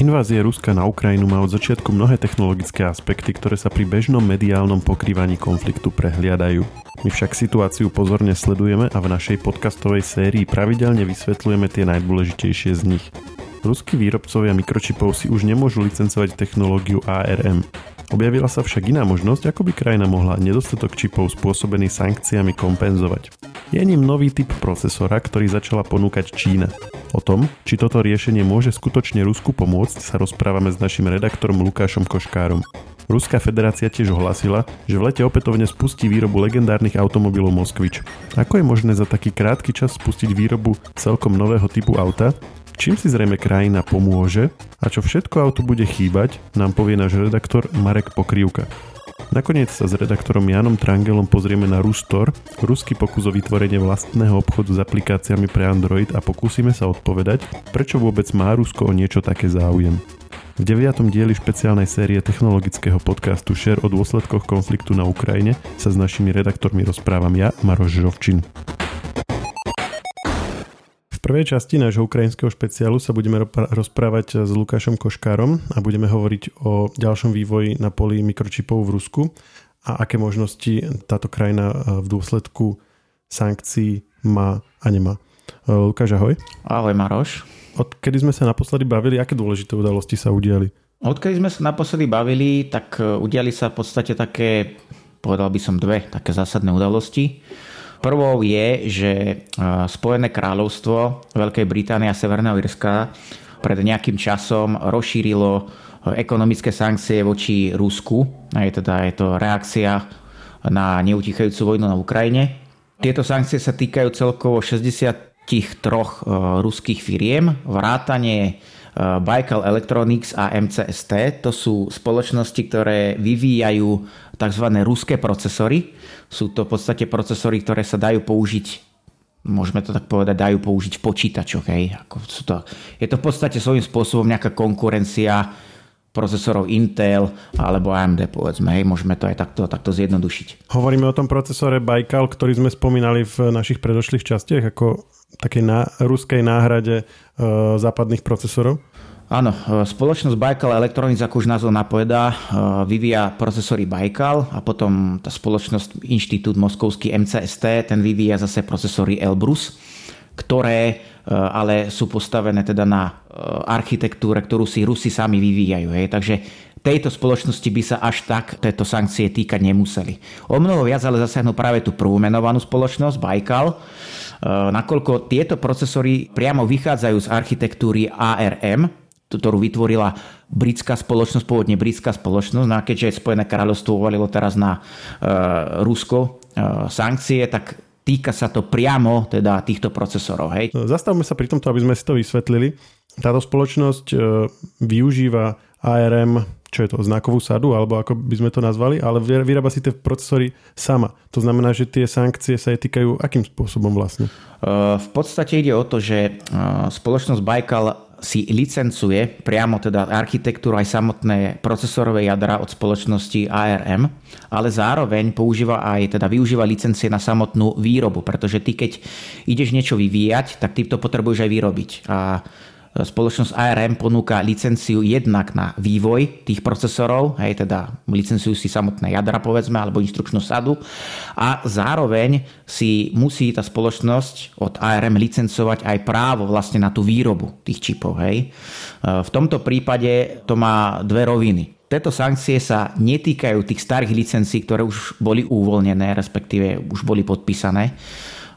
Invázia Ruska na Ukrajinu má od začiatku mnohé technologické aspekty, ktoré sa pri bežnom mediálnom pokrývaní konfliktu prehliadajú. My však situáciu pozorne sledujeme a v našej podcastovej sérii pravidelne vysvetľujeme tie najdôležitejšie z nich. Ruskí výrobcovia mikročipov si už nemôžu licencovať technológiu ARM. Objavila sa však iná možnosť, ako by krajina mohla nedostatok čipov spôsobený sankciami kompenzovať. Je ním nový typ procesora, ktorý začala ponúkať Čína. O tom, či toto riešenie môže skutočne Rusku pomôcť, sa rozprávame s našim redaktorom Lukášom Koškárom. Ruská federácia tiež ohlasila, že v lete opätovne spustí výrobu legendárnych automobilov Moskvič. Ako je možné za taký krátky čas spustiť výrobu celkom nového typu auta, Čím si zrejme krajina pomôže a čo všetko autu bude chýbať, nám povie náš redaktor Marek Pokrývka. Nakoniec sa s redaktorom Janom Trangelom pozrieme na Rustor, ruský pokus o vytvorenie vlastného obchodu s aplikáciami pre Android a pokúsime sa odpovedať, prečo vôbec má Rusko o niečo také záujem. V deviatom dieli špeciálnej série technologického podcastu Share o dôsledkoch konfliktu na Ukrajine sa s našimi redaktormi rozprávam ja, Maroš Žovčin prvej časti nášho ukrajinského špeciálu sa budeme rozprávať s Lukášom Koškárom a budeme hovoriť o ďalšom vývoji na poli mikročipov v Rusku a aké možnosti táto krajina e, v dôsledku sankcií má a nemá. E, Lukáš, ahoj. Ahoj Maroš. Odkedy sme sa naposledy bavili, aké dôležité udalosti sa udiali? Odkedy sme sa naposledy bavili, tak e, udiali sa v podstate také, povedal by som dve také zásadné udalosti. Prvou je, že Spojené kráľovstvo Veľkej Británie a Severného Irska pred nejakým časom rozšírilo ekonomické sankcie voči Rusku. Je, teda, je to reakcia na neutichajúcu vojnu na Ukrajine. Tieto sankcie sa týkajú celkovo 63 ruských firiem, vrátane Baikal Electronics a MCST. To sú spoločnosti, ktoré vyvíjajú tzv. ruské procesory. Sú to v podstate procesory, ktoré sa dajú použiť môžeme to tak povedať, dajú použiť v počítačoch. Hej. Ako sú to, je to v podstate svojím spôsobom nejaká konkurencia procesorov Intel alebo AMD, povedzme. Hej. Môžeme to aj takto, takto zjednodušiť. Hovoríme o tom procesore Baikal, ktorý sme spomínali v našich predošlých častiach ako takej na, ruskej náhrade e, západných procesorov. Áno, e, spoločnosť Baikal Electronics, ako už názov napovedá, e, vyvíja procesory Baikal a potom tá spoločnosť Inštitút Moskovský MCST, ten vyvíja zase procesory Elbrus, ktoré e, ale sú postavené teda na architektúre, ktorú si Rusi sami vyvíjajú. Hej. Takže tejto spoločnosti by sa až tak tieto sankcie týkať nemuseli. O mnoho viac ale zasiahnu práve tú prvú menovanú spoločnosť Baikal, nakoľko tieto procesory priamo vychádzajú z architektúry ARM, ktorú vytvorila britská spoločnosť, pôvodne britská spoločnosť. No a keďže Spojené kráľovstvo uvalilo teraz na uh, Rusko uh, sankcie, tak týka sa to priamo teda týchto procesorov. Hej. Zastavme sa pri tomto, aby sme si to vysvetlili. Táto spoločnosť uh, využíva ARM, čo je to, znakovú sadu, alebo ako by sme to nazvali, ale vyrába si tie procesory sama. To znamená, že tie sankcie sa jej týkajú akým spôsobom vlastne? V podstate ide o to, že spoločnosť Baikal si licencuje priamo teda architektúru aj samotné procesorové jadra od spoločnosti ARM, ale zároveň používa aj, teda využíva licencie na samotnú výrobu, pretože ty keď ideš niečo vyvíjať, tak ty to potrebuješ aj vyrobiť. A Spoločnosť ARM ponúka licenciu jednak na vývoj tých procesorov, hej, teda licenciujú si samotné jadra povedzme, alebo inštrukčnú sadu a zároveň si musí tá spoločnosť od ARM licencovať aj právo vlastne na tú výrobu tých čipov. Hej. V tomto prípade to má dve roviny. Tieto sankcie sa netýkajú tých starých licencií, ktoré už boli uvoľnené, respektíve už boli podpísané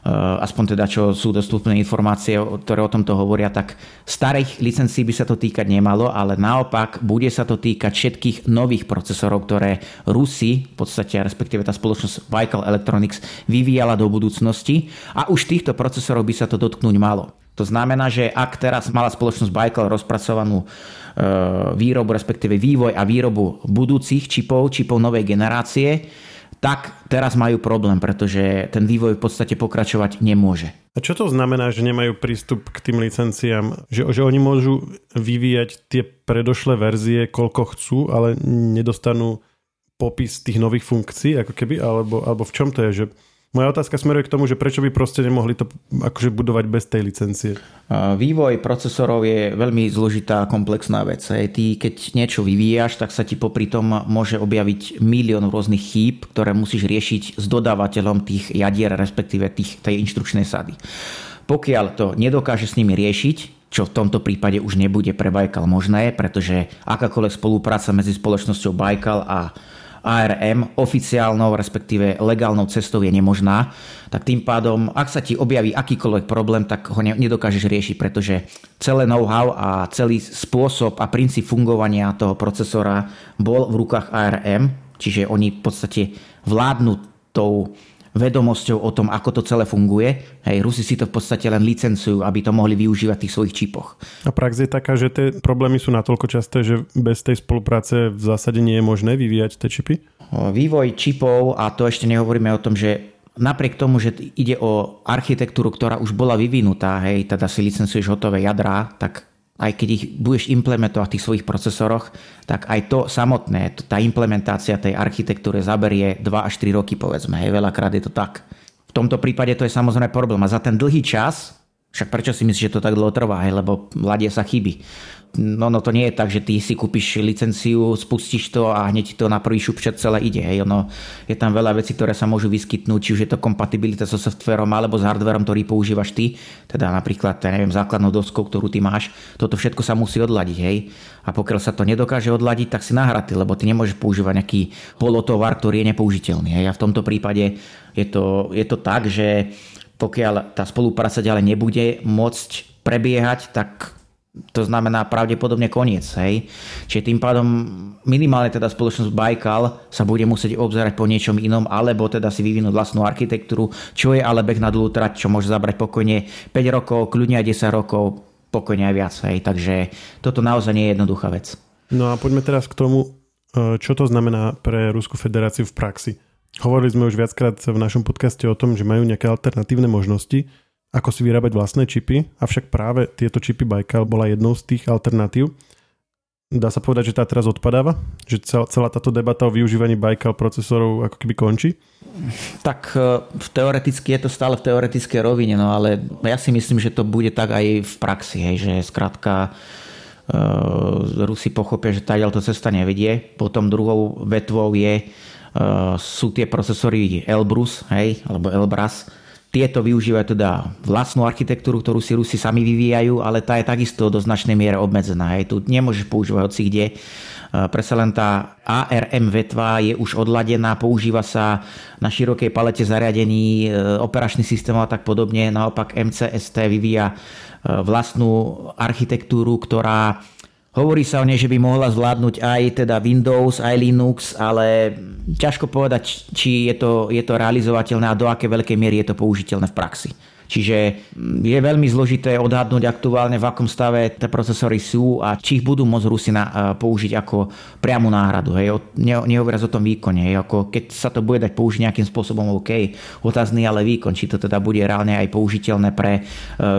aspoň teda čo sú dostupné informácie, ktoré o tomto hovoria, tak starých licencií by sa to týkať nemalo, ale naopak bude sa to týkať všetkých nových procesorov, ktoré Rusi, v podstate respektíve tá spoločnosť Baikal Electronics vyvíjala do budúcnosti a už týchto procesorov by sa to dotknúť malo. To znamená, že ak teraz mala spoločnosť Baikal rozpracovanú eh, výrobu, respektíve vývoj a výrobu budúcich čipov, čipov novej generácie, tak teraz majú problém, pretože ten vývoj v podstate pokračovať nemôže. A čo to znamená, že nemajú prístup k tým licenciám? Že, že oni môžu vyvíjať tie predošlé verzie, koľko chcú, ale nedostanú popis tých nových funkcií, ako keby? Alebo, alebo v čom to je? Že Moja otázka smeruje k tomu, že prečo by proste nemohli to akože budovať bez tej licencie? Vývoj procesorov je veľmi zložitá komplexná vec. Ty, keď niečo vyvíjaš, tak sa ti popri tom môže objaviť milión rôznych chýb, ktoré musíš riešiť s dodávateľom tých jadier, respektíve tých, tej inštrukčnej sady. Pokiaľ to nedokáže s nimi riešiť, čo v tomto prípade už nebude pre Baikal možné, pretože akákoľvek spolupráca medzi spoločnosťou Baikal a ARM oficiálnou, respektíve legálnou cestou je nemožná, tak tým pádom, ak sa ti objaví akýkoľvek problém, tak ho nedokážeš riešiť, pretože celé know-how a celý spôsob a princíp fungovania toho procesora bol v rukách ARM, čiže oni v podstate vládnu tou vedomosťou o tom, ako to celé funguje. Hej, Rusi si to v podstate len licencujú, aby to mohli využívať v tých svojich čipoch. A prax je taká, že tie problémy sú natoľko časté, že bez tej spolupráce v zásade nie je možné vyvíjať tie čipy? Vývoj čipov, a to ešte nehovoríme o tom, že napriek tomu, že ide o architektúru, ktorá už bola vyvinutá, hej, teda si licencuješ hotové jadrá, tak aj keď ich budeš implementovať v tých svojich procesoroch, tak aj to samotné, tá implementácia tej architektúry zaberie 2 až 3 roky, povedzme. Hej, veľakrát je to tak. V tomto prípade to je samozrejme problém. A za ten dlhý čas, však prečo si myslíš, že to tak dlho trvá, hej, lebo ladie sa chyby no, no to nie je tak, že ty si kúpiš licenciu, spustíš to a hneď to na prvý šupčat celé ide. Hej. Ono, je tam veľa vecí, ktoré sa môžu vyskytnúť, či už je to kompatibilita so softverom alebo s hardverom, ktorý používaš ty, teda napríklad, ja neviem, základnou doskou, ktorú ty máš. Toto všetko sa musí odladiť. Hej. A pokiaľ sa to nedokáže odladiť, tak si nahratý, lebo ty nemôžeš používať nejaký polotovar, ktorý je nepoužiteľný. Hej. A v tomto prípade je to, je to tak, že pokiaľ tá spolupráca ďalej nebude môcť prebiehať, tak to znamená pravdepodobne koniec. Hej? Čiže tým pádom minimálne teda spoločnosť Baikal sa bude musieť obzerať po niečom inom, alebo teda si vyvinúť vlastnú architektúru, čo je ale beh na dlhú trať, čo môže zabrať pokojne 5 rokov, kľudne aj 10 rokov, pokojne aj viac. Hej? Takže toto naozaj nie je jednoduchá vec. No a poďme teraz k tomu, e, čo to znamená pre Rusku federáciu v praxi. Hovorili sme už viackrát v našom podcaste o tom, že majú nejaké alternatívne možnosti, ako si vyrábať vlastné čipy, avšak práve tieto čipy Baikal bola jednou z tých alternatív. Dá sa povedať, že tá teraz odpadáva? Že celá táto debata o využívaní Baikal procesorov ako keby končí? Tak e, teoreticky je to stále v teoretickej rovine, no ale ja si myslím, že to bude tak aj v praxi, hej, že skrátka uh, Rusi pochopia, že tá to cesta nevedie. Potom druhou vetvou je, sú tie procesory Elbrus, hej, alebo Elbras, tieto využívajú teda vlastnú architektúru, ktorú si Rusi sami vyvíjajú, ale tá je takisto do značnej miere obmedzená. Hej. Tu nemôžeš používať hoci kde. E, Presa len tá ARM vetva je už odladená, používa sa na širokej palete zariadení, e, operačný systém a tak podobne. Naopak MCST vyvíja vlastnú architektúru, ktorá Hovorí sa o nej, že by mohla zvládnuť aj teda Windows, aj Linux, ale ťažko povedať, či je to, je to realizovateľné a do aké veľkej miery je to použiteľné v praxi. Čiže mm, je veľmi zložité odhadnúť aktuálne, v akom stave tie procesory sú a či ich budú môcť Rusina použiť ako priamu náhradu. Hej. Ne, nehovoriac o tom výkone. Hej. Ako keď sa to bude dať použiť nejakým spôsobom, OK, otázny ale výkon, či to teda bude reálne aj použiteľné pre e,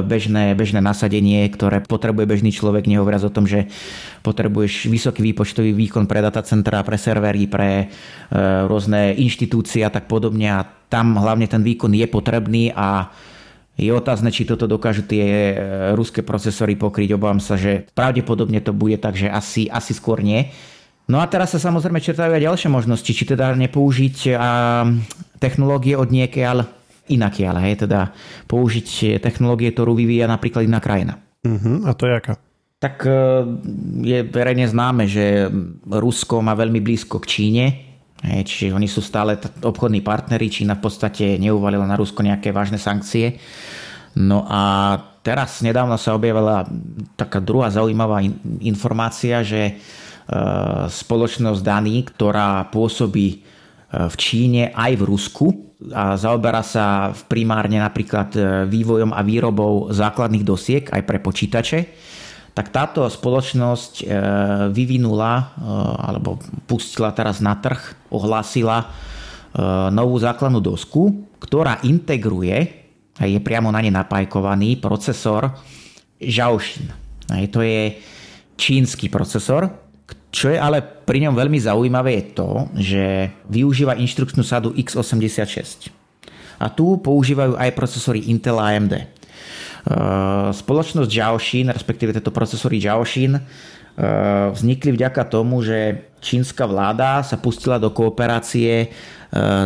bežné, bežné nasadenie, ktoré potrebuje bežný človek, nehovoriac o tom, že potrebuješ vysoký výpočtový výkon pre datacentra, pre servery, pre e, rôzne inštitúcie a tak podobne a tam hlavne ten výkon je potrebný a je otázne, či toto dokážu tie e, ruské procesory pokryť. Obávam sa, že pravdepodobne to bude tak, že asi, asi skôr nie. No a teraz sa samozrejme čertajú aj ďalšie možnosti, či teda nepoužiť a, technológie od niekiaľ inakiaľ, hej, teda použiť technológie, ktorú vyvíja napríklad iná krajina. Uh-huh, a to je aká? Tak e, je verejne známe, že Rusko má veľmi blízko k Číne, Čiže oni sú stále obchodní partneri, Čína v podstate neuvalila na Rusko nejaké vážne sankcie. No a teraz nedávno sa objavila taká druhá zaujímavá informácia, že e, spoločnosť Daní, ktorá pôsobí e, v Číne aj v Rusku a zaoberá sa primárne napríklad e, vývojom a výrobou základných dosiek aj pre počítače, tak táto spoločnosť e, vyvinula e, alebo pustila teraz na trh, ohlásila e, novú základnú dosku, ktorá integruje a je priamo na ne napajkovaný procesor Zhaoxin. To je čínsky procesor, čo je ale pri ňom veľmi zaujímavé je to, že využíva inštrukčnú sadu x86. A tu používajú aj procesory Intel AMD. Spoločnosť Jiaoxin, respektíve tieto procesory Jiaoxin, vznikli vďaka tomu, že čínska vláda sa pustila do kooperácie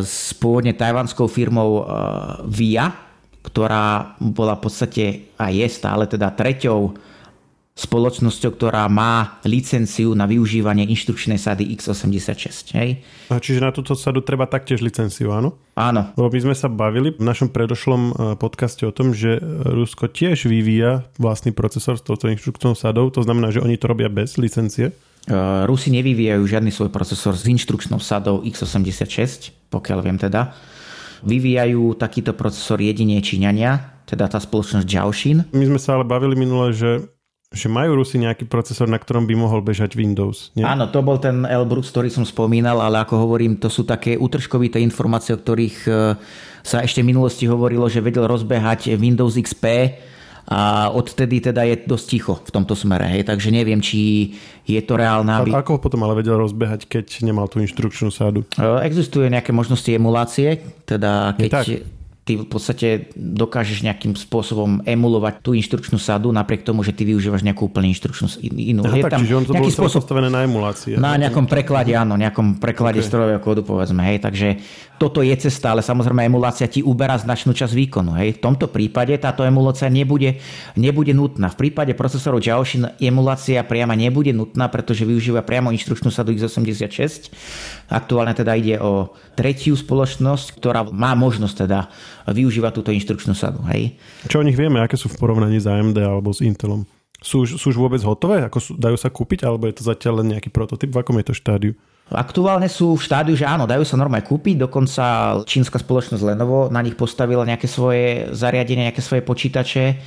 s pôvodne tajvanskou firmou VIA, ktorá bola v podstate a je stále teda treťou spoločnosťou, ktorá má licenciu na využívanie inštrukčnej sady x86. Hej? A čiže na túto sadu treba taktiež licenciu, áno? Áno. Lebo my sme sa bavili v našom predošlom e, podcaste o tom, že Rusko tiež vyvíja vlastný procesor s touto inštrukčnou sadou, to znamená, že oni to robia bez licencie? Uh, Rusi nevyvíjajú žiadny svoj procesor s inštrukčnou sadou x86, pokiaľ viem teda. Vyvíjajú takýto procesor jedine Číňania, teda tá spoločnosť Jiaoxin. My sme sa ale bavili minule, že že majú Rusi nejaký procesor, na ktorom by mohol bežať Windows. Nie? Áno, to bol ten Elbrus, ktorý som spomínal, ale ako hovorím, to sú také útržkovité informácie, o ktorých e, sa ešte v minulosti hovorilo, že vedel rozbehať Windows XP a odtedy teda je dosť ticho v tomto smere. Hej, takže neviem, či je to reálne. Aby... ako ho potom ale vedel rozbehať, keď nemal tú inštrukčnú sádu? E, existuje nejaké možnosti emulácie, teda keď ty v podstate dokážeš nejakým spôsobom emulovať tú inštrukčnú sadu, napriek tomu, že ty využívaš nejakú úplne inštrukčnú inú. Aha, je tak, tam čiže on to bolo spôsob, postavené na emulácii. Na nejakom preklade, áno, nejakom preklade okay. strojového kódu, povedzme. Hej. Takže toto je cesta, ale samozrejme emulácia ti uberá značnú časť výkonu. Hej. V tomto prípade táto emulácia nebude, nebude nutná. V prípade procesorov Jiaoxin emulácia priama nebude nutná, pretože využíva priamo inštrukčnú sadu x86. Aktuálne teda ide o tretiu spoločnosť, ktorá má možnosť teda využívať túto inštrukčnú sadu. Hej. Čo o nich vieme, aké sú v porovnaní s AMD alebo s Intelom? Sú, sú už vôbec hotové? Ako sú, dajú sa kúpiť? Alebo je to zatiaľ len nejaký prototyp? V akom je to štádiu? Aktuálne sú v štádiu, že áno, dajú sa normálne kúpiť, dokonca čínska spoločnosť Lenovo na nich postavila nejaké svoje zariadenie, nejaké svoje počítače.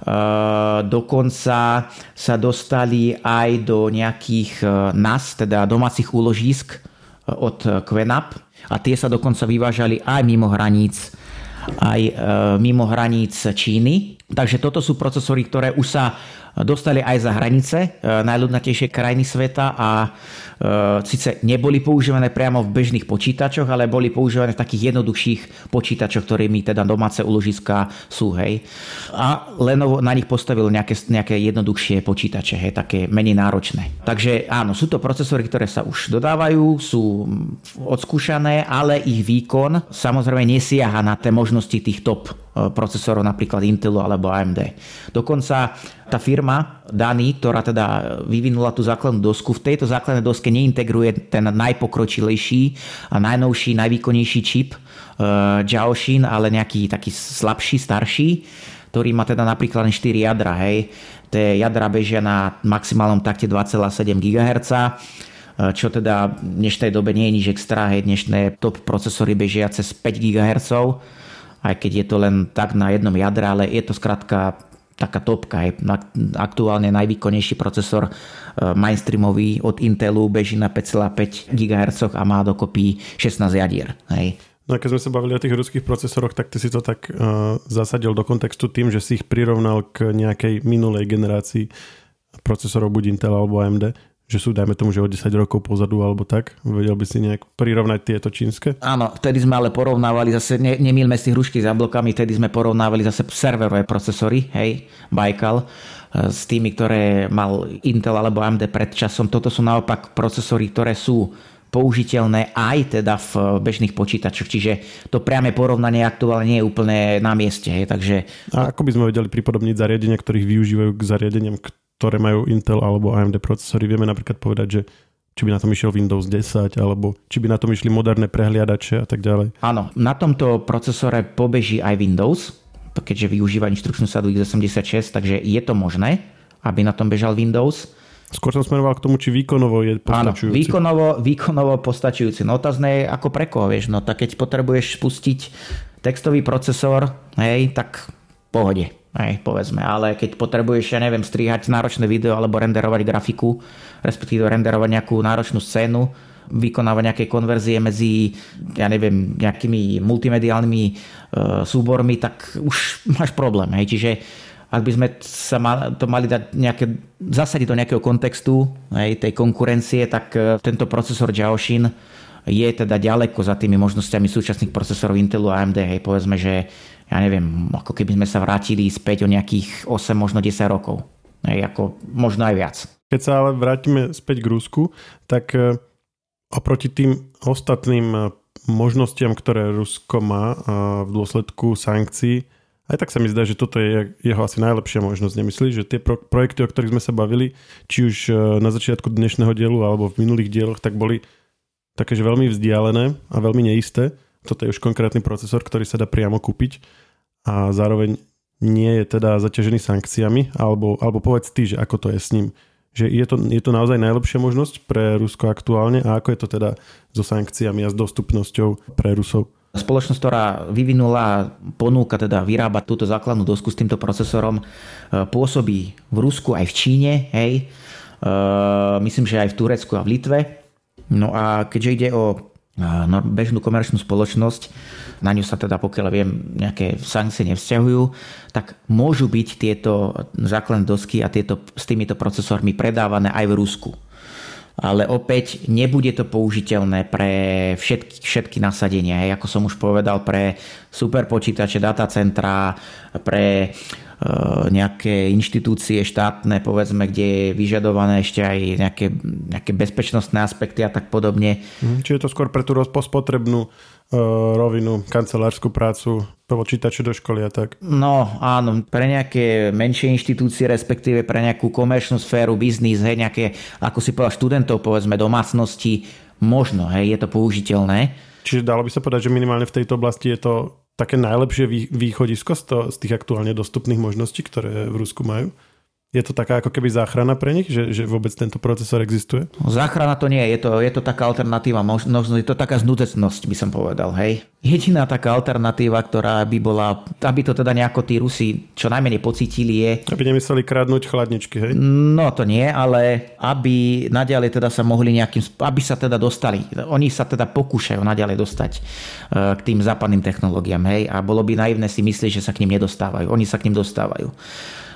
Uh, dokonca sa dostali aj do nejakých uh, NAS, teda domácich úložísk uh, od Qenap a tie sa dokonca vyvážali aj mimo hraníc aj mimo hraníc Číny. Takže toto sú procesory, ktoré už sa dostali aj za hranice najľudnatejšie krajiny sveta a E, síce neboli používané priamo v bežných počítačoch, ale boli používané v takých jednoduchších počítačoch, ktorými teda domáce uložiská sú, hej. A Lenovo na nich postavil nejaké, nejaké jednoduchšie počítače, hej, také menej náročné. Takže áno, sú to procesory, ktoré sa už dodávajú, sú odskúšané, ale ich výkon samozrejme nesiaha na tie možnosti tých top procesorov, napríklad Intelu alebo AMD. Dokonca tá firma Dani, ktorá teda vyvinula tú základnú dosku, v tejto základnej doske neintegruje ten najpokročilejší a najnovší, najvýkonnejší čip uh, Jiaoxin, ale nejaký taký slabší, starší, ktorý má teda napríklad len 4 jadra. Hej. Tie jadra bežia na maximálnom takte 2,7 GHz, eh, čo teda v dnešnej dobe nie je nič extra, hej, dnešné top procesory bežia cez 5 GHz, aj keď je to len tak na jednom jadre, ale je to skrátka taká topka. Je aktuálne najvýkonnejší procesor e, mainstreamový od Intelu beží na 5,5 GHz a má dokopy 16 jadier. Hej. No a keď sme sa bavili o tých ruských procesoroch, tak ty si to tak uh, zasadil do kontextu tým, že si ich prirovnal k nejakej minulej generácii procesorov buď Intel alebo AMD že sú, dajme tomu, že o 10 rokov pozadu alebo tak? Vedel by si nejak prirovnať tieto čínske? Áno, vtedy sme ale porovnávali zase, ne, nemýlme si hrušky s jablkami, vtedy sme porovnávali zase serverové procesory, hej, Baikal, e, s tými, ktoré mal Intel alebo AMD pred časom. Toto sú naopak procesory, ktoré sú použiteľné aj teda v bežných počítačoch. Čiže to priame porovnanie aktuálne nie je úplne na mieste. Hej, takže... A ako by sme vedeli pripodobniť zariadenia, ktorých využívajú k zariadeniam, ktoré majú Intel alebo AMD procesory. Vieme napríklad povedať, že či by na tom išiel Windows 10, alebo či by na tom išli moderné prehliadače a tak ďalej. Áno, na tomto procesore pobeží aj Windows, keďže využíva inštrukčnú sadu x86, takže je to možné, aby na tom bežal Windows. Skôr som smeroval k tomu, či výkonovo je postačujúci. Áno, výkonovo, výkonovo postačujúci. No otázne je, ako pre koho, vieš. No tak keď potrebuješ spustiť textový procesor, hej, tak pohode. Hej, povedzme, ale keď potrebuješ, ja neviem, strihať náročné video alebo renderovať grafiku, respektíve renderovať nejakú náročnú scénu, vykonávať nejaké konverzie medzi, ja neviem, nejakými multimediálnymi e, súbormi, tak už máš problém. Hej. Čiže ak by sme sa mal, to mali dať nejaké, zasadiť do nejakého kontextu hej, tej konkurencie, tak e, tento procesor Jiaoxin je teda ďaleko za tými možnosťami súčasných procesorov Intelu a AMD. Hej, povedzme, že ja neviem, ako keby sme sa vrátili späť o nejakých 8, možno 10 rokov. Hej, ako možno aj viac. Keď sa ale vrátime späť k Rusku, tak e, oproti tým ostatným e, možnostiam, ktoré Rusko má v dôsledku sankcií, aj tak sa mi zdá, že toto je jeho asi najlepšia možnosť. Nemyslíš, že tie pro- projekty, o ktorých sme sa bavili, či už e, na začiatku dnešného dielu alebo v minulých dieloch, tak boli také, veľmi vzdialené a veľmi neisté. Toto je už konkrétny procesor, ktorý sa dá priamo kúpiť a zároveň nie je teda zaťažený sankciami, alebo, alebo povedz ty, že ako to je s ním. Že je to, je to naozaj najlepšia možnosť pre Rusko aktuálne a ako je to teda so sankciami a s dostupnosťou pre Rusov? Spoločnosť, ktorá vyvinula ponúka teda vyrábať túto základnú dosku s týmto procesorom, e, pôsobí v Rusku aj v Číne, hej. E, myslím, že aj v Turecku a v Litve. No a keďže ide o bežnú komerčnú spoločnosť, na ňu sa teda, pokiaľ viem, nejaké sankcie nevzťahujú, tak môžu byť tieto základné dosky a tieto, s týmito procesormi predávané aj v Rusku ale opäť nebude to použiteľné pre všetky, všetky nasadenia. Ako som už povedal, pre superpočítače, datacentra, pre e, nejaké inštitúcie štátne, povedzme, kde je vyžadované ešte aj nejaké, nejaké bezpečnostné aspekty a tak podobne. Mhm, čiže to skôr pre tú rozpospotrebnú E, rovinu, kancelárskú prácu, počítače do školy a tak. No áno, pre nejaké menšie inštitúcie, respektíve pre nejakú komerčnú sféru, biznis, hej, nejaké, ako si povedal, študentov, povedzme, domácnosti, možno, hej, je to použiteľné. Čiže dalo by sa povedať, že minimálne v tejto oblasti je to také najlepšie východisko z, to, z tých aktuálne dostupných možností, ktoré v Rusku majú? Je to taká ako keby záchrana pre nich, že, že vôbec tento procesor existuje? Záchrana to nie, je to, je to taká alternatíva, možno je to taká znudecnosť, by som povedal, hej. Jediná taká alternatíva, ktorá by bola, aby to teda nejako tí Rusi čo najmenej pocítili je... Aby nemysleli kradnúť chladničky, hej? No to nie, ale aby naďalej teda sa mohli nejakým, aby sa teda dostali. Oni sa teda pokúšajú naďalej dostať e, k tým západným technológiám, hej. A bolo by naivné si myslieť, že sa k ním nedostávajú. Oni sa k ním dostávajú.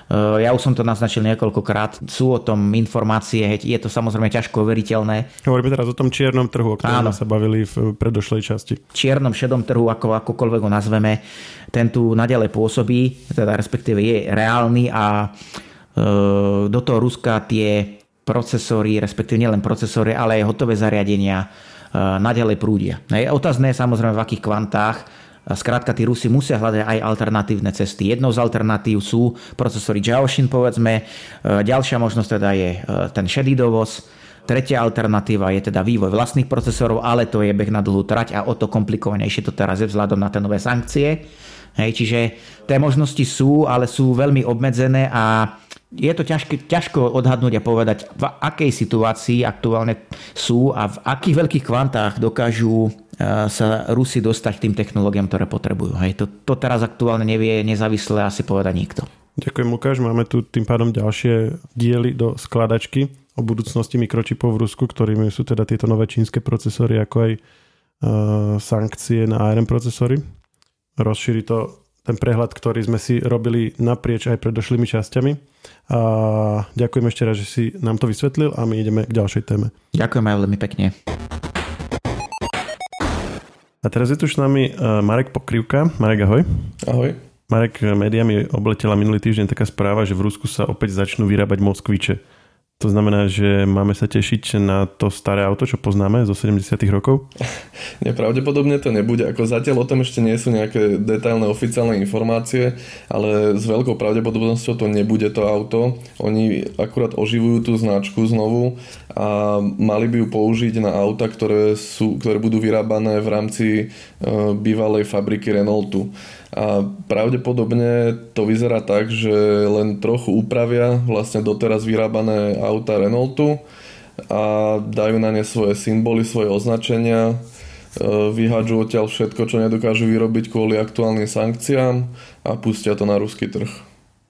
Eh, ja už som to naznačil niekoľkokrát. Sú o tom informácie, je to samozrejme ťažko overiteľné. Hovoríme teraz o tom čiernom trhu, o ktorom sa bavili v predošlej časti. Čiernom, šedom trhu, ako akokoľvek ho nazveme, ten tu nadalej pôsobí, teda respektíve je reálny a e, do toho Ruska tie procesory, respektíve nielen procesory, ale aj hotové zariadenia nadalej prúdia. Otázne je samozrejme v akých kvantách, Skrátka, tí Rusi musia hľadať aj alternatívne cesty. Jednou z alternatív sú procesory Jiaoshin, povedzme. E, ďalšia možnosť teda je e, ten šedý dovoz. Tretia alternatíva je teda vývoj vlastných procesorov, ale to je beh na dlhú trať a o to komplikovanejšie to teraz je vzhľadom na tie nové sankcie. Hej, čiže tie možnosti sú, ale sú veľmi obmedzené a je to ťažké, ťažko odhadnúť a povedať, v akej situácii aktuálne sú a v akých veľkých kvantách dokážu sa Rusi dostať k tým technológiám, ktoré potrebujú. Hej, to, to teraz aktuálne nevie nezávisle asi povedať nikto. Ďakujem Lukáš, máme tu tým pádom ďalšie diely do skladačky o budúcnosti mikročipov v Rusku, ktorými sú teda tieto nové čínske procesory, ako aj uh, sankcie na ARM procesory. Rozšíri to ten prehľad, ktorý sme si robili naprieč aj predošlými časťami. A ďakujem ešte raz, že si nám to vysvetlil a my ideme k ďalšej téme. Ďakujem aj veľmi pekne. A teraz je tu s nami e, Marek Pokrivka. Marek, ahoj. Ahoj. Marek, média mi obletela minulý týždeň taká správa, že v Rusku sa opäť začnú vyrábať Moskviče. To znamená, že máme sa tešiť na to staré auto, čo poznáme zo 70 rokov? Nepravdepodobne to nebude. Ako zatiaľ o tom ešte nie sú nejaké detailné oficiálne informácie, ale s veľkou pravdepodobnosťou to nebude to auto. Oni akurát oživujú tú značku znovu a mali by ju použiť na auta, ktoré, sú, ktoré budú vyrábané v rámci e, bývalej fabriky Renaultu a pravdepodobne to vyzerá tak, že len trochu upravia vlastne doteraz vyrábané auta Renaultu a dajú na ne svoje symboly, svoje označenia, e, vyhádžu odtiaľ všetko, čo nedokážu vyrobiť kvôli aktuálnym sankciám a pustia to na ruský trh.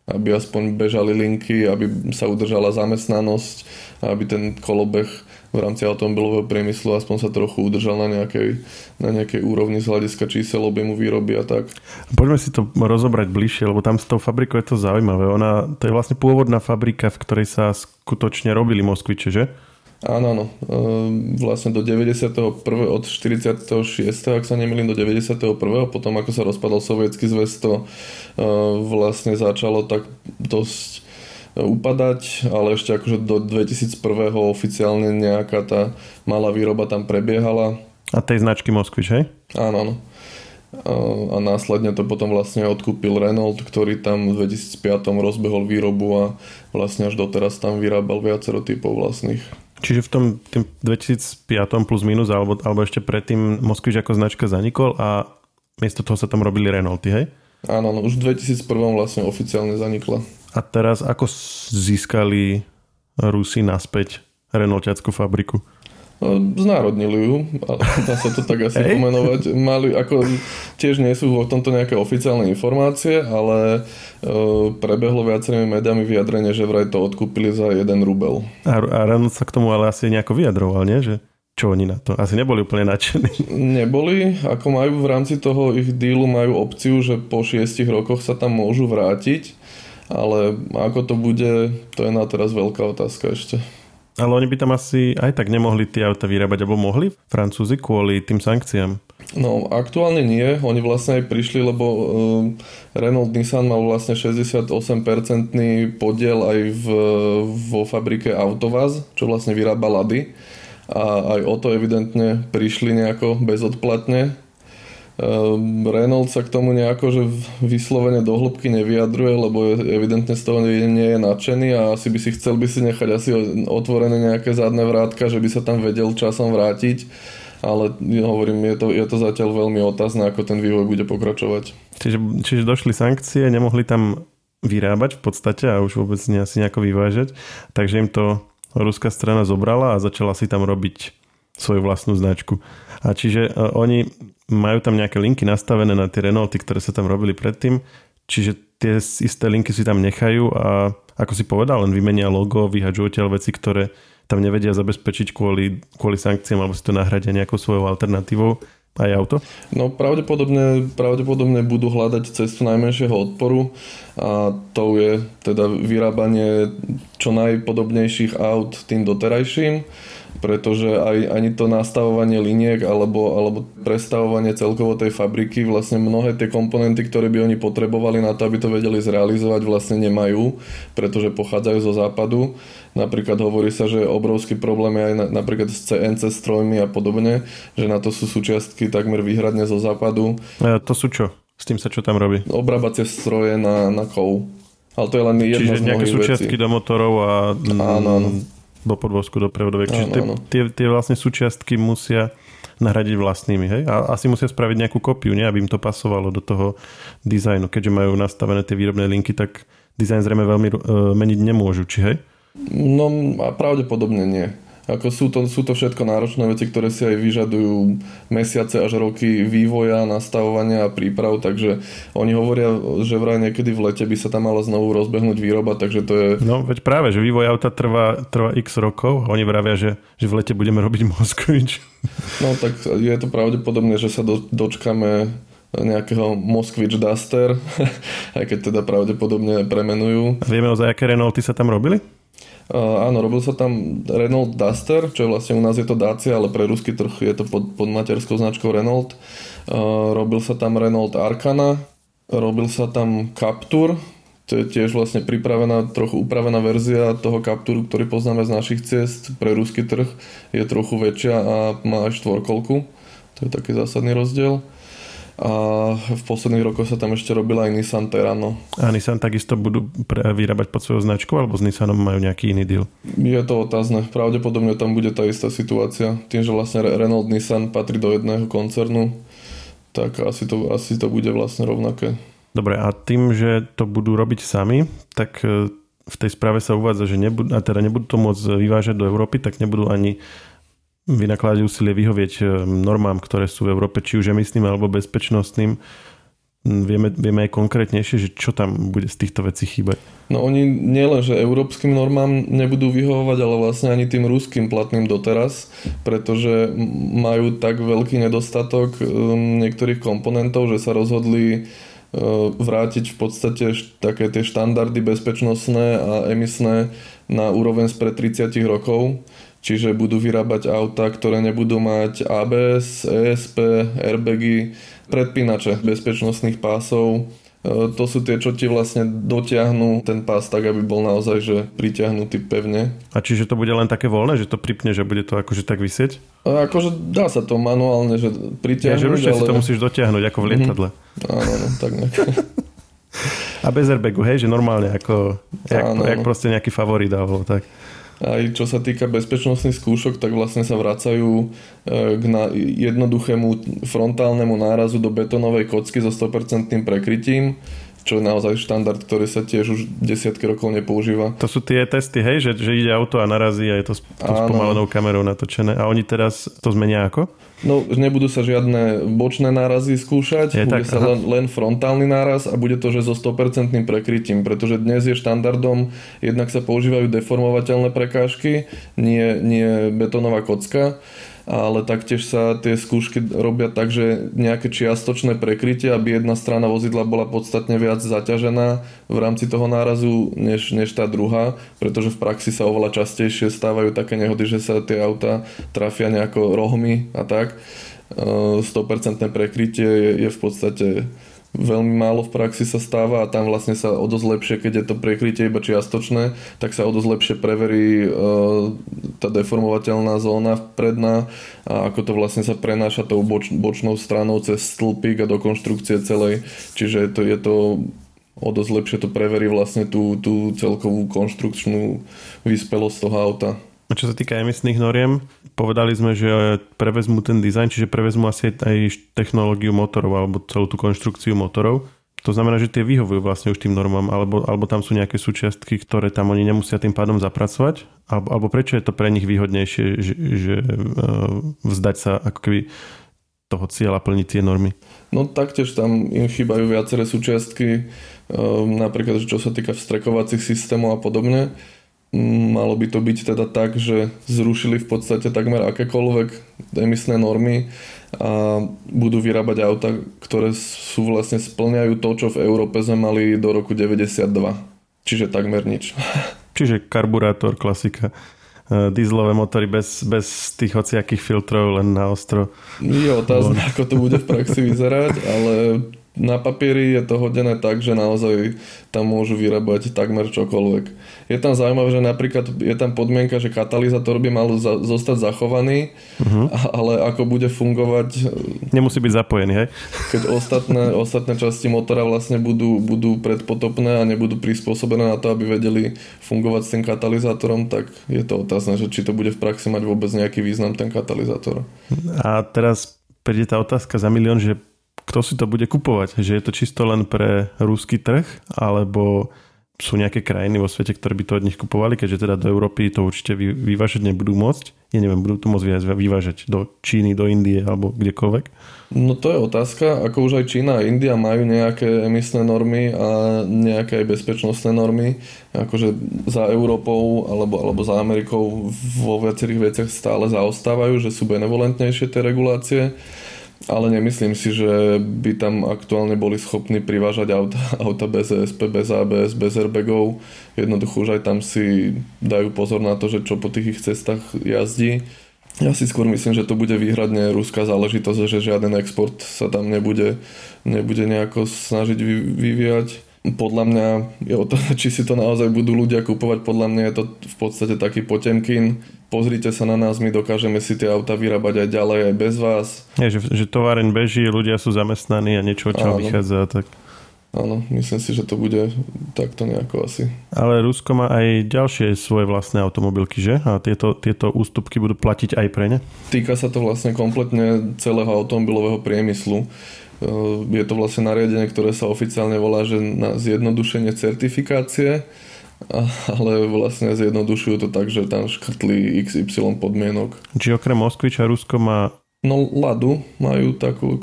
Aby aspoň bežali linky, aby sa udržala zamestnanosť, aby ten kolobeh v rámci automobilového priemyslu aspoň sa trochu udržal na nejakej, na nejakej úrovni z hľadiska čísel objemu výroby a tak. Poďme si to rozobrať bližšie, lebo tam s tou fabrikou je to zaujímavé. Ona, to je vlastne pôvodná fabrika, v ktorej sa skutočne robili Moskviče, že? Áno, áno. Ehm, vlastne do 91. od 46. ak sa nemýlim, do 91. potom ako sa rozpadol sovietský zväz, to ehm, vlastne začalo tak dosť upadať, ale ešte akože do 2001. oficiálne nejaká tá malá výroba tam prebiehala. A tej značky Moskvič, hej? Áno, áno. A následne to potom vlastne odkúpil Renault, ktorý tam v 2005 rozbehol výrobu a vlastne až doteraz tam vyrábal viacero typov vlastných. Čiže v tom tým 2005 plus minus alebo, alebo ešte predtým Moskvič ako značka zanikol a miesto toho sa tam robili Renaulty, hej? Áno, no, už v 2001 vlastne oficiálne zanikla. A teraz ako získali Rusi naspäť Renaultiackú fabriku? No, znárodnili ju, dá sa to tak asi hey. pomenovať. Mali, ako, tiež nie sú o tomto nejaké oficiálne informácie, ale e, prebehlo viacerými médiami vyjadrenie, že vraj to odkúpili za jeden rubel. A, a Renault sa k tomu ale asi nejako vyjadroval, nie? Že čo oni na to? Asi neboli úplne nadšení. Neboli, ako majú v rámci toho ich dílu majú opciu, že po šiestich rokoch sa tam môžu vrátiť, ale ako to bude, to je na teraz veľká otázka ešte. Ale oni by tam asi aj tak nemohli tie auta vyrábať, alebo mohli Francúzi kvôli tým sankciám? No, aktuálne nie. Oni vlastne aj prišli, lebo uh, Renault Nissan mal vlastne 68% podiel aj v, vo fabrike Autovaz, čo vlastne vyrába Lady. A aj o to evidentne prišli nejako bezodplatne Ehm, Renault sa k tomu nejako že vyslovene do hĺbky nevyjadruje, lebo evidentne z toho nie, je nadšený a asi by si chcel by si nechať asi otvorené nejaké zadné vrátka, že by sa tam vedel časom vrátiť ale hovorím, je to, je to zatiaľ veľmi otázne, ako ten vývoj bude pokračovať. Čiže, čiže došli sankcie, nemohli tam vyrábať v podstate a už vôbec nie asi nejako vyvážať, takže im to ruská strana zobrala a začala si tam robiť svoju vlastnú značku. A čiže uh, oni majú tam nejaké linky nastavené na tie Renaulty, ktoré sa tam robili predtým, čiže tie isté linky si tam nechajú a ako si povedal, len vymenia logo, vyhaďujú odtiaľ veci, ktoré tam nevedia zabezpečiť kvôli, kvôli sankciám alebo si to nahradia nejakou svojou alternatívou aj auto? No pravdepodobne, pravdepodobne budú hľadať cestu najmenšieho odporu a to je teda vyrábanie čo najpodobnejších aut tým doterajším pretože aj, ani to nastavovanie liniek alebo, alebo prestavovanie celkovo tej fabriky, vlastne mnohé tie komponenty, ktoré by oni potrebovali na to, aby to vedeli zrealizovať, vlastne nemajú, pretože pochádzajú zo západu. Napríklad hovorí sa, že obrovský problém je aj na, napríklad s CNC strojmi a podobne, že na to sú súčiastky takmer výhradne zo západu. A to sú čo? S tým sa čo tam robí? Obrábacie stroje na, na kov. Ale to je len jedno Čiže z nejaké súčiastky veci. do motorov a... Áno, áno do podvozku, do prevodovek. Čiže tie, tie, tie vlastne súčiastky musia nahradiť vlastnými, hej? A asi musia spraviť nejakú kopiu, nie? Aby im to pasovalo do toho dizajnu. Keďže majú nastavené tie výrobné linky, tak dizajn zrejme veľmi uh, meniť nemôžu, či hej? No pravdepodobne nie. Ako sú, to, sú to všetko náročné veci, ktoré si aj vyžadujú mesiace až roky vývoja, nastavovania a príprav, takže oni hovoria, že vraj niekedy v lete by sa tam mala znovu rozbehnúť výroba, takže to je... No veď práve, že vývoj auta trvá, trvá x rokov oni vravia, že, že v lete budeme robiť Moskvič. No tak je to pravdepodobné, že sa do, dočkame nejakého Moskvič Duster, aj keď teda pravdepodobne premenujú. A vieme, za aké Renaulty sa tam robili? Áno, robil sa tam Renault Duster, čo je vlastne u nás je to Dacia, ale pre ruský trh je to pod, pod materskou značkou Renault. Robil sa tam Renault Arcana, robil sa tam Captur, to je tiež vlastne pripravená, trochu upravená verzia toho Capturu, ktorý poznáme z našich ciest pre ruský trh. Je trochu väčšia a má aj štvorkolku. To je taký zásadný rozdiel a v posledných rokoch sa tam ešte robila aj Nissan Terrano. A Nissan takisto budú vyrábať pod svojou značkou alebo s Nissanom majú nejaký iný deal? Je to otázne. Pravdepodobne tam bude tá istá situácia. Tým, že vlastne Renault Nissan patrí do jedného koncernu, tak asi to, asi to bude vlastne rovnaké. Dobre, a tým, že to budú robiť sami, tak e, v tej správe sa uvádza, že nebudú, a teda nebudú to môcť vyvážať do Európy, tak nebudú ani vynakladať úsilie vyhovieť e, normám, ktoré sú v Európe, či už emisným alebo bezpečnostným. Vieme, vieme aj konkrétnejšie, že čo tam bude z týchto vecí chýbať. No oni nielen, že európskym normám nebudú vyhovovať, ale vlastne ani tým ruským platným doteraz, pretože majú tak veľký nedostatok e, niektorých komponentov, že sa rozhodli e, vrátiť v podstate také tie štandardy bezpečnostné a emisné na úroveň spred 30 rokov čiže budú vyrábať auta, ktoré nebudú mať ABS, ESP, airbagy, predpínače bezpečnostných pásov, e, to sú tie, čo ti vlastne dotiahnu ten pás tak, aby bol naozaj že pritiahnutý pevne. A čiže to bude len také voľné, že to pripne, že bude to akože tak vysieť? A akože dá sa to manuálne, že pritiahnuť. Ja, že ale... si to musíš dotiahnuť ako v lietadle. Mm-hmm. Áno, no, tak nejak. A bez airbagu, hej, že normálne ako, jak, áno, jak proste nejaký favorit alebo tak. Aj čo sa týka bezpečnostných skúšok, tak vlastne sa vracajú e, k jednoduchému frontálnemu nárazu do betónovej kocky so 100% prekrytím čo je naozaj štandard, ktorý sa tiež už desiatky rokov nepoužíva. To sú tie testy, hej, že, že ide auto a narazí a je to s, spomalenou kamerou natočené. A oni teraz to zmenia ako? No, nebudú sa žiadne bočné nárazy skúšať, je bude tak, sa len, len frontálny náraz a bude to, že so 100% prekrytím, pretože dnes je štandardom, jednak sa používajú deformovateľné prekážky, nie, nie betónová kocka ale taktiež sa tie skúšky robia tak, že nejaké čiastočné prekrytie, aby jedna strana vozidla bola podstatne viac zaťažená v rámci toho nárazu, než, než tá druhá, pretože v praxi sa oveľa častejšie stávajú také nehody, že sa tie auta trafia nejako rohmi a tak. 100% prekrytie je, je v podstate veľmi málo v praxi sa stáva a tam vlastne sa o dosť lepšie, keď je to prekrytie iba čiastočné, tak sa o dosť lepšie preverí e, tá deformovateľná zóna predná a ako to vlastne sa prenáša tou boč, bočnou stranou cez stĺpik a do konštrukcie celej. Čiže je to, je to o dosť lepšie to preverí vlastne tú, tú celkovú konštrukčnú vyspelosť toho auta. A čo sa týka emisných noriem, povedali sme, že prevezmú ten dizajn, čiže prevezmú asi aj technológiu motorov alebo celú tú konštrukciu motorov. To znamená, že tie vyhovujú vlastne už tým normám, alebo, alebo tam sú nejaké súčiastky, ktoré tam oni nemusia tým pádom zapracovať? Alebo, alebo prečo je to pre nich výhodnejšie, že, že uh, vzdať sa ako keby toho cieľa plniť tie normy? No taktiež tam im chýbajú viaceré súčiastky, uh, napríklad čo sa týka vstrekovacích systémov a podobne. Malo by to byť teda tak, že zrušili v podstate takmer akékoľvek emisné normy a budú vyrábať auta, ktoré sú vlastne splňajú to, čo v Európe sme mali do roku 92. Čiže takmer nič. Čiže karburátor, klasika. E, dieselové motory bez, bez tých hociakých filtrov, len na ostro. Je otázne, ako to bude v praxi vyzerať, ale na papieri je to hodené tak, že naozaj tam môžu vyrábať takmer čokoľvek. Je tam zaujímavé, že napríklad je tam podmienka, že katalizátor by mal za, zostať zachovaný, uh-huh. ale ako bude fungovať... Nemusí byť zapojený, hej? Keď ostatné, ostatné časti motora vlastne budú, budú predpotopné a nebudú prispôsobené na to, aby vedeli fungovať s tým katalizátorom, tak je to otázne, že či to bude v praxi mať vôbec nejaký význam ten katalizátor. A teraz príde tá otázka za milión, že kto si to bude kupovať? Že je to čisto len pre ruský trh, alebo sú nejaké krajiny vo svete, ktoré by to od nich kupovali, keďže teda do Európy to určite vyvážať nebudú môcť. Ja neviem, budú to môcť vyvážať do Číny, do Indie alebo kdekoľvek? No to je otázka. Ako už aj Čína a India majú nejaké emisné normy a nejaké aj bezpečnostné normy. Akože za Európou alebo, alebo za Amerikou vo viacerých veciach stále zaostávajú, že sú benevolentnejšie tie regulácie ale nemyslím si, že by tam aktuálne boli schopní privážať auta, auta bez ESP, bez ABS, bez airbagov. Jednoducho už aj tam si dajú pozor na to, že čo po tých ich cestách jazdí. Ja si skôr myslím, že to bude výhradne ruská záležitosť, že žiaden export sa tam nebude, nebude nejako snažiť vyvíjať podľa mňa je o to, či si to naozaj budú ľudia kupovať, podľa mňa je to v podstate taký potemkin. Pozrite sa na nás, my dokážeme si tie auta vyrábať aj ďalej, aj bez vás. Je, že, že továren beží, ľudia sú zamestnaní a niečo, čo vychádza, tak... Áno, myslím si, že to bude takto nejako asi. Ale Rusko má aj ďalšie svoje vlastné automobilky, že? A tieto, tieto ústupky budú platiť aj pre ne? Týka sa to vlastne kompletne celého automobilového priemyslu. Je to vlastne nariadenie, ktoré sa oficiálne volá, že na zjednodušenie certifikácie, ale vlastne zjednodušujú to tak, že tam škrtli XY podmienok. Či okrem Moskviča Rusko má No Ladu majú takú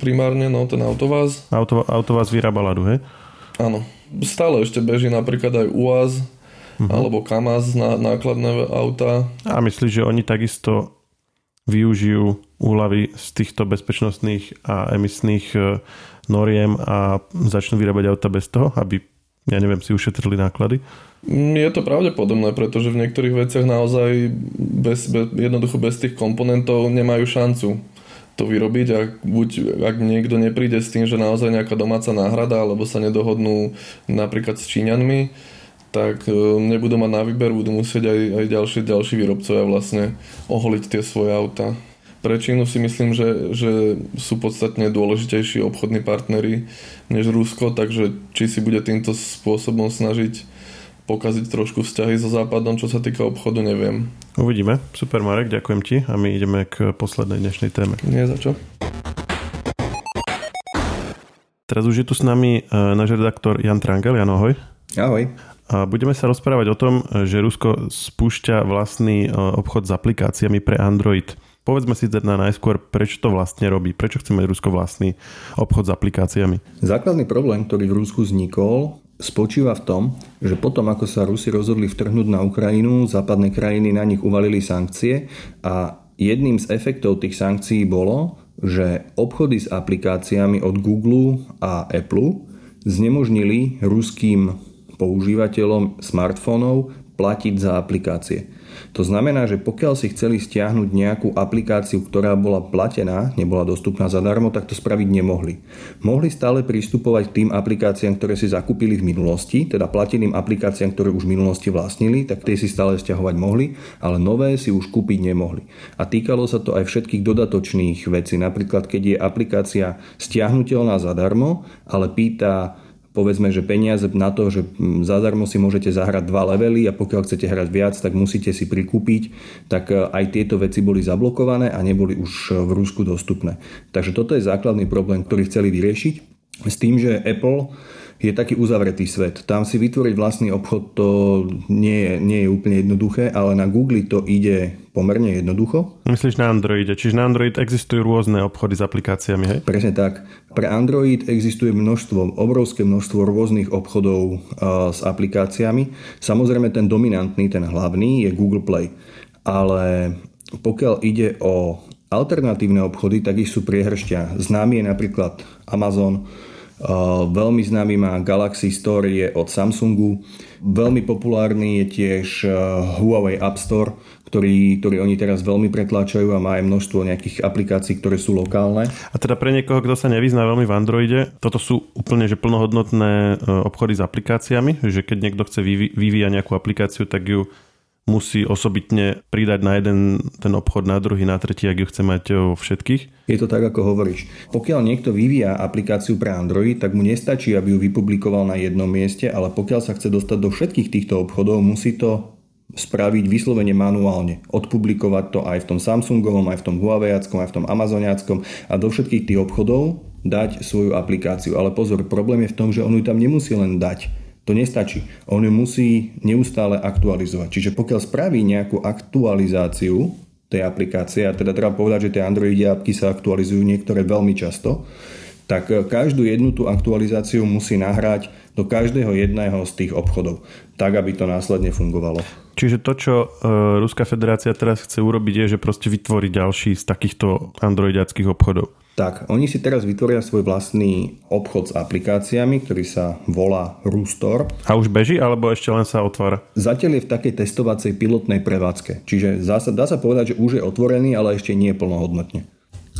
primárne, no ten Autováz. Auto, Autováz vyrába Ladu, hej? Áno. Stále ešte beží napríklad aj UAZ, uh-huh. alebo Kamaz na nákladné auta. A myslíš, že oni takisto využijú úlavy z týchto bezpečnostných a emisných e, noriem a začnú vyrábať auta bez toho, aby ja neviem, si ušetrili náklady? Mm, je to pravdepodobné, pretože v niektorých veciach naozaj bez, bez, jednoducho bez tých komponentov nemajú šancu to vyrobiť a buď ak niekto nepríde s tým, že naozaj nejaká domáca náhrada alebo sa nedohodnú napríklad s Číňanmi, tak e, nebudú mať na výber, budú musieť aj, aj ďalší, ďalší výrobcovia vlastne oholiť tie svoje auta. Pre Čínu si myslím, že, že sú podstatne dôležitejší obchodní partnery než Rusko, takže či si bude týmto spôsobom snažiť pokaziť trošku vzťahy so Západom, čo sa týka obchodu, neviem. Uvidíme. Super Marek, ďakujem ti a my ideme k poslednej dnešnej téme. Nie za čo. Teraz už je tu s nami e, náš redaktor Jan Trangel. Jan, ahoj. Ahoj. A budeme sa rozprávať o tom, že Rusko spúšťa vlastný e, obchod s aplikáciami pre Android. Povedzme si teda najskôr, prečo to vlastne robí, prečo chce mať Rusko vlastný obchod s aplikáciami. Základný problém, ktorý v Rusku vznikol, spočíva v tom, že potom, ako sa Rusi rozhodli vtrhnúť na Ukrajinu, západné krajiny na nich uvalili sankcie a jedným z efektov tých sankcií bolo, že obchody s aplikáciami od Google a Apple znemožnili ruským používateľom smartfónov platiť za aplikácie. To znamená, že pokiaľ si chceli stiahnuť nejakú aplikáciu, ktorá bola platená, nebola dostupná zadarmo, tak to spraviť nemohli. Mohli stále pristupovať k tým aplikáciám, ktoré si zakúpili v minulosti, teda plateným aplikáciám, ktoré už v minulosti vlastnili, tak tie si stále stiahovať mohli, ale nové si už kúpiť nemohli. A týkalo sa to aj všetkých dodatočných vecí, napríklad keď je aplikácia stiahnutelná zadarmo, ale pýta povedzme, že peniaze na to, že mm, zadarmo si môžete zahrať dva levely a pokiaľ chcete hrať viac, tak musíte si prikúpiť, tak e, aj tieto veci boli zablokované a neboli už e, v Rusku dostupné. Takže toto je základný problém, ktorý chceli vyriešiť s tým, že Apple je taký uzavretý svet. Tam si vytvoriť vlastný obchod to nie je, nie je úplne jednoduché, ale na Google to ide pomerne jednoducho. Myslíš na Androide, čiže na Android existujú rôzne obchody s aplikáciami, hej? Presne tak. Pre Android existuje množstvo, obrovské množstvo rôznych obchodov uh, s aplikáciami. Samozrejme ten dominantný, ten hlavný je Google Play. Ale pokiaľ ide o alternatívne obchody, tak ich sú priehršťa. Známy je napríklad Amazon, Veľmi známy má Galaxy Store je od Samsungu. Veľmi populárny je tiež Huawei App Store, ktorý, ktorý oni teraz veľmi pretláčajú a má aj množstvo nejakých aplikácií, ktoré sú lokálne. A teda pre niekoho, kto sa nevyzná veľmi v Androide, toto sú úplne že plnohodnotné e, obchody s aplikáciami, že keď niekto chce vyvíjať nejakú aplikáciu, tak ju musí osobitne pridať na jeden ten obchod, na druhý, na tretí, ak ju chce mať vo všetkých? Je to tak, ako hovoríš. Pokiaľ niekto vyvíja aplikáciu pre Android, tak mu nestačí, aby ju vypublikoval na jednom mieste, ale pokiaľ sa chce dostať do všetkých týchto obchodov, musí to spraviť vyslovene manuálne. Odpublikovať to aj v tom Samsungovom, aj v tom Huaweiackom, aj v tom Amazoniackom a do všetkých tých obchodov dať svoju aplikáciu. Ale pozor, problém je v tom, že on ju tam nemusí len dať to nestačí. On ju musí neustále aktualizovať. Čiže pokiaľ spraví nejakú aktualizáciu tej aplikácie, a teda treba povedať, že tie Android appky sa aktualizujú niektoré veľmi často, tak každú jednu tú aktualizáciu musí nahrať do každého jedného z tých obchodov, tak aby to následne fungovalo. Čiže to, čo e, Ruská federácia teraz chce urobiť, je, že proste vytvorí ďalší z takýchto androidiackých obchodov. Tak, oni si teraz vytvoria svoj vlastný obchod s aplikáciami, ktorý sa volá Rustor. A už beží, alebo ešte len sa otvára? Zatiaľ je v takej testovacej pilotnej prevádzke. Čiže dá sa, dá sa povedať, že už je otvorený, ale ešte nie plnohodnotne.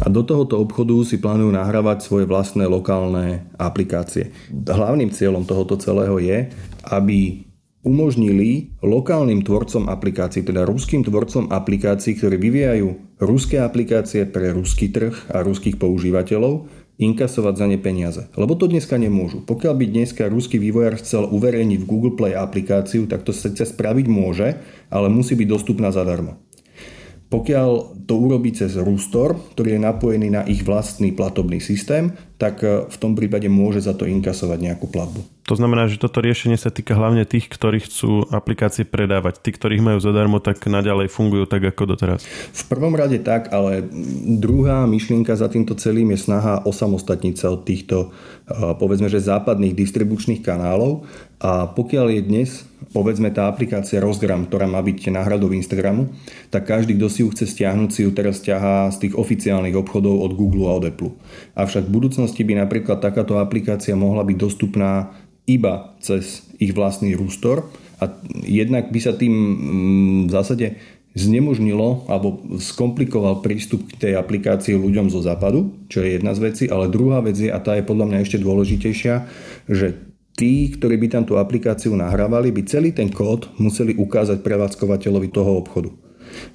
A do tohoto obchodu si plánujú nahrávať svoje vlastné lokálne aplikácie. Hlavným cieľom tohoto celého je, aby umožnili lokálnym tvorcom aplikácií, teda ruským tvorcom aplikácií, ktorí vyvíjajú ruské aplikácie pre ruský trh a ruských používateľov, inkasovať za ne peniaze. Lebo to dneska nemôžu. Pokiaľ by dneska ruský vývojár chcel uverejniť v Google Play aplikáciu, tak to sa spraviť môže, ale musí byť dostupná zadarmo. Pokiaľ to urobí cez Rustor, ktorý je napojený na ich vlastný platobný systém, tak v tom prípade môže za to inkasovať nejakú platbu. To znamená, že toto riešenie sa týka hlavne tých, ktorí chcú aplikácie predávať. Tí, ktorých majú zadarmo, tak naďalej fungujú tak ako doteraz. V prvom rade tak, ale druhá myšlienka za týmto celým je snaha osamostatniť sa od týchto, povedzme, že západných distribučných kanálov. A pokiaľ je dnes, povedzme, tá aplikácia Rozgram, ktorá má byť náhradou Instagramu, tak každý, kto si ju chce stiahnuť, si ju teraz ťahá z tých oficiálnych obchodov od Google a od Apple. Avšak v budúcnosti by napríklad takáto aplikácia mohla byť dostupná iba cez ich vlastný rústor a jednak by sa tým mm, v zásade znemožnilo alebo skomplikoval prístup k tej aplikácii ľuďom zo západu, čo je jedna z vecí, ale druhá vec je, a tá je podľa mňa ešte dôležitejšia, že tí, ktorí by tam tú aplikáciu nahrávali, by celý ten kód museli ukázať prevádzkovateľovi toho obchodu.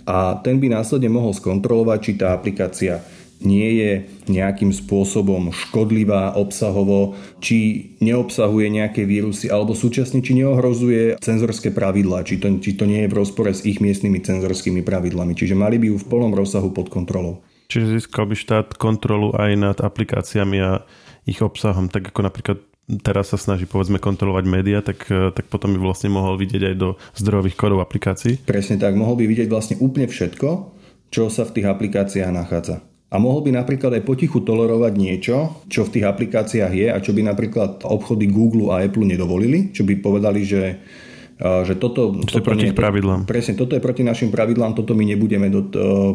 A ten by následne mohol skontrolovať, či tá aplikácia nie je nejakým spôsobom škodlivá obsahovo, či neobsahuje nejaké vírusy, alebo súčasne či neohrozuje cenzorské pravidlá, či to, či to nie je v rozpore s ich miestnymi cenzorskými pravidlami. Čiže mali by ju v plnom rozsahu pod kontrolou. Čiže získal by štát kontrolu aj nad aplikáciami a ich obsahom, tak ako napríklad teraz sa snaží povedzme kontrolovať médiá, tak, tak potom by vlastne mohol vidieť aj do zdrojových kódov aplikácií. Presne tak, mohol by vidieť vlastne úplne všetko, čo sa v tých aplikáciách nachádza a mohol by napríklad aj potichu tolerovať niečo, čo v tých aplikáciách je a čo by napríklad obchody Google a Apple nedovolili, čo by povedali, že že toto, toto je proti nie, pravidlám. Presne, toto je proti našim pravidlám, toto my nebudeme do,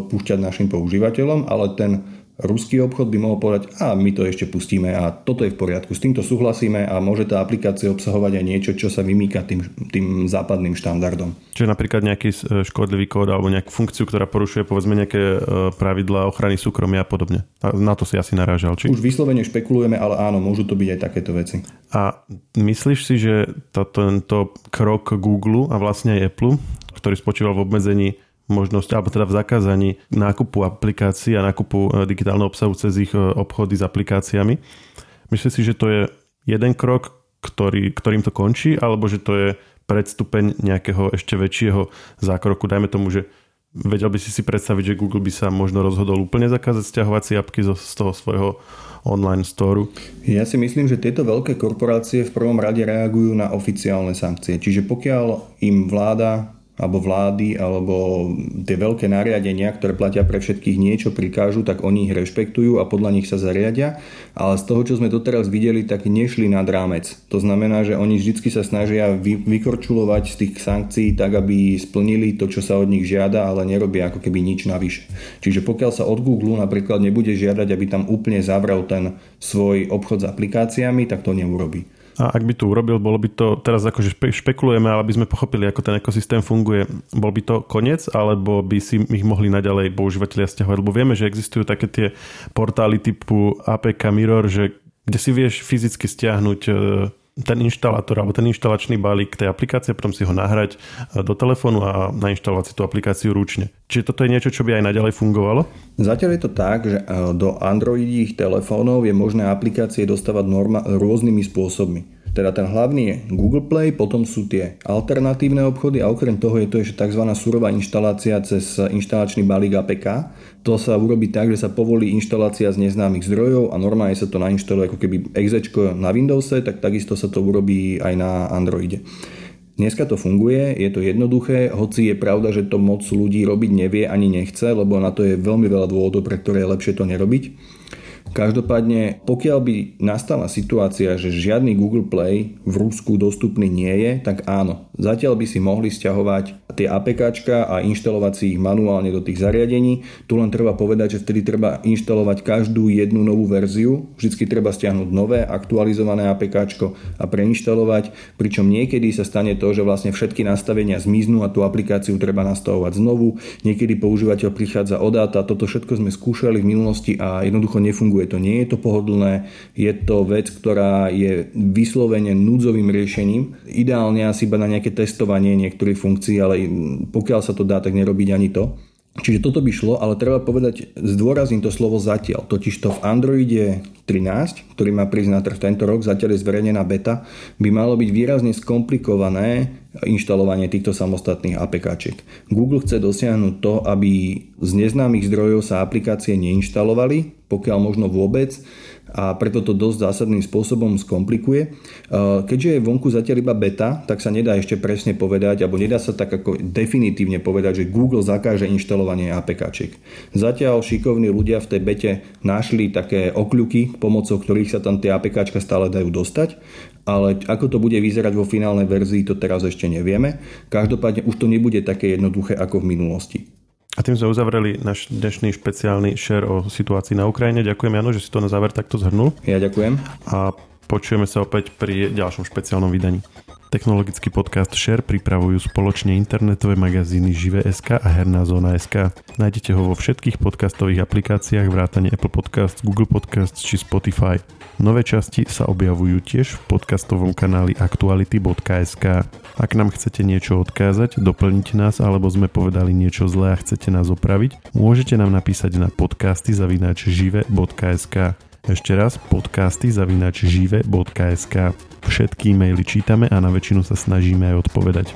púšťať našim používateľom, ale ten ruský obchod by mohol povedať, a my to ešte pustíme a toto je v poriadku, s týmto súhlasíme a môže tá aplikácia obsahovať aj niečo, čo sa vymýka tým, tým západným štandardom. Čiže napríklad nejaký e, škodlivý kód alebo nejakú funkciu, ktorá porušuje povedzme nejaké e, pravidlá ochrany súkromia a podobne. Na to si asi narážal, či? Už vyslovene špekulujeme, ale áno, môžu to byť aj takéto veci. A myslíš si, že to, tento krok Google a vlastne aj Apple, ktorý spočíval v obmedzení možnosť, alebo teda v zakázaní nákupu aplikácií a nákupu e, digitálneho obsahu cez ich e, obchody s aplikáciami. Myslím si, že to je jeden krok, ktorý, ktorým to končí, alebo že to je predstupeň nejakého ešte väčšieho zákroku. Dajme tomu, že vedel by si si predstaviť, že Google by sa možno rozhodol úplne zakázať stiahovacie apky z toho svojho online storu? Ja si myslím, že tieto veľké korporácie v prvom rade reagujú na oficiálne sankcie. Čiže pokiaľ im vláda alebo vlády, alebo tie veľké nariadenia, ktoré platia pre všetkých niečo prikážu, tak oni ich rešpektujú a podľa nich sa zariadia. Ale z toho, čo sme doteraz videli, tak nešli nad rámec. To znamená, že oni vždy sa snažia vy, vykorčulovať z tých sankcií tak, aby splnili to, čo sa od nich žiada, ale nerobia ako keby nič navyše. Čiže pokiaľ sa od Google napríklad nebude žiadať, aby tam úplne zavrel ten svoj obchod s aplikáciami, tak to neurobí. A ak by to urobil, bolo by to, teraz akože špekulujeme, ale by sme pochopili, ako ten ekosystém funguje, bol by to koniec, alebo by si ich mohli naďalej používateľia stiahovať? Lebo vieme, že existujú také tie portály typu APK Mirror, že kde si vieš fyzicky stiahnuť e, ten inštalátor alebo ten inštalačný balík tej aplikácie, potom si ho nahrať e, do telefónu a nainštalovať si tú aplikáciu ručne. Čiže toto je niečo, čo by aj naďalej fungovalo? Zatiaľ je to tak, že e, do Androidích telefónov je možné aplikácie dostávať norma- rôznymi spôsobmi. Teda ten hlavný je Google Play, potom sú tie alternatívne obchody a okrem toho je to ešte tzv. surová inštalácia cez inštalačný balík APK. To sa urobí tak, že sa povolí inštalácia z neznámych zdrojov a normálne sa to nainštaluje ako keby exe na Windowse, tak takisto sa to urobí aj na Androide. Dneska to funguje, je to jednoduché, hoci je pravda, že to moc ľudí robiť nevie ani nechce, lebo na to je veľmi veľa dôvodov, pre ktoré je lepšie to nerobiť. Každopádne, pokiaľ by nastala situácia, že žiadny Google Play v Rusku dostupný nie je, tak áno, zatiaľ by si mohli stiahovať tie APK a inštalovať si ich manuálne do tých zariadení. Tu len treba povedať, že vtedy treba inštalovať každú jednu novú verziu, vždycky treba stiahnuť nové, aktualizované APK a preinštalovať, pričom niekedy sa stane to, že vlastne všetky nastavenia zmiznú a tú aplikáciu treba nastavovať znovu. Niekedy používateľ prichádza o dáta, toto všetko sme skúšali v minulosti a jednoducho nefunguje funguje to, nie je to pohodlné, je to vec, ktorá je vyslovene núdzovým riešením. Ideálne asi iba na nejaké testovanie niektorých funkcií, ale pokiaľ sa to dá, tak nerobiť ani to. Čiže toto by šlo, ale treba povedať, zdôrazním to slovo zatiaľ. Totiž to v Androide 13, ktorý má prísť na trh tento rok, zatiaľ je zverejnená beta, by malo byť výrazne skomplikované inštalovanie týchto samostatných APK. Google chce dosiahnuť to, aby z neznámych zdrojov sa aplikácie neinštalovali, pokiaľ možno vôbec, a preto to dosť zásadným spôsobom skomplikuje. Keďže je vonku zatiaľ iba beta, tak sa nedá ešte presne povedať, alebo nedá sa tak ako definitívne povedať, že Google zakáže inštalovanie APK. Zatiaľ šikovní ľudia v tej bete našli také okľuky, pomocou ktorých sa tam tie APK stále dajú dostať, ale ako to bude vyzerať vo finálnej verzii, to teraz ešte nevieme. Každopádne už to nebude také jednoduché ako v minulosti. A tým sme uzavreli náš dnešný špeciálny share o situácii na Ukrajine. Ďakujem, Jano, že si to na záver takto zhrnul. Ja ďakujem. A Počujeme sa opäť pri ďalšom špeciálnom vydaní. Technologický podcast Share pripravujú spoločne internetové magazíny Žive.sk a Herná zóna.sk. Nájdete ho vo všetkých podcastových aplikáciách vrátane Apple Podcasts, Google Podcasts či Spotify. Nové časti sa objavujú tiež v podcastovom kanáli aktuality.sk. Ak nám chcete niečo odkázať, doplniť nás alebo sme povedali niečo zlé a chcete nás opraviť, môžete nám napísať na podcasty zavinač žive.sk. Ešte raz podcasty zavinač žive.sk. Všetky e-maily čítame a na väčšinu sa snažíme aj odpovedať.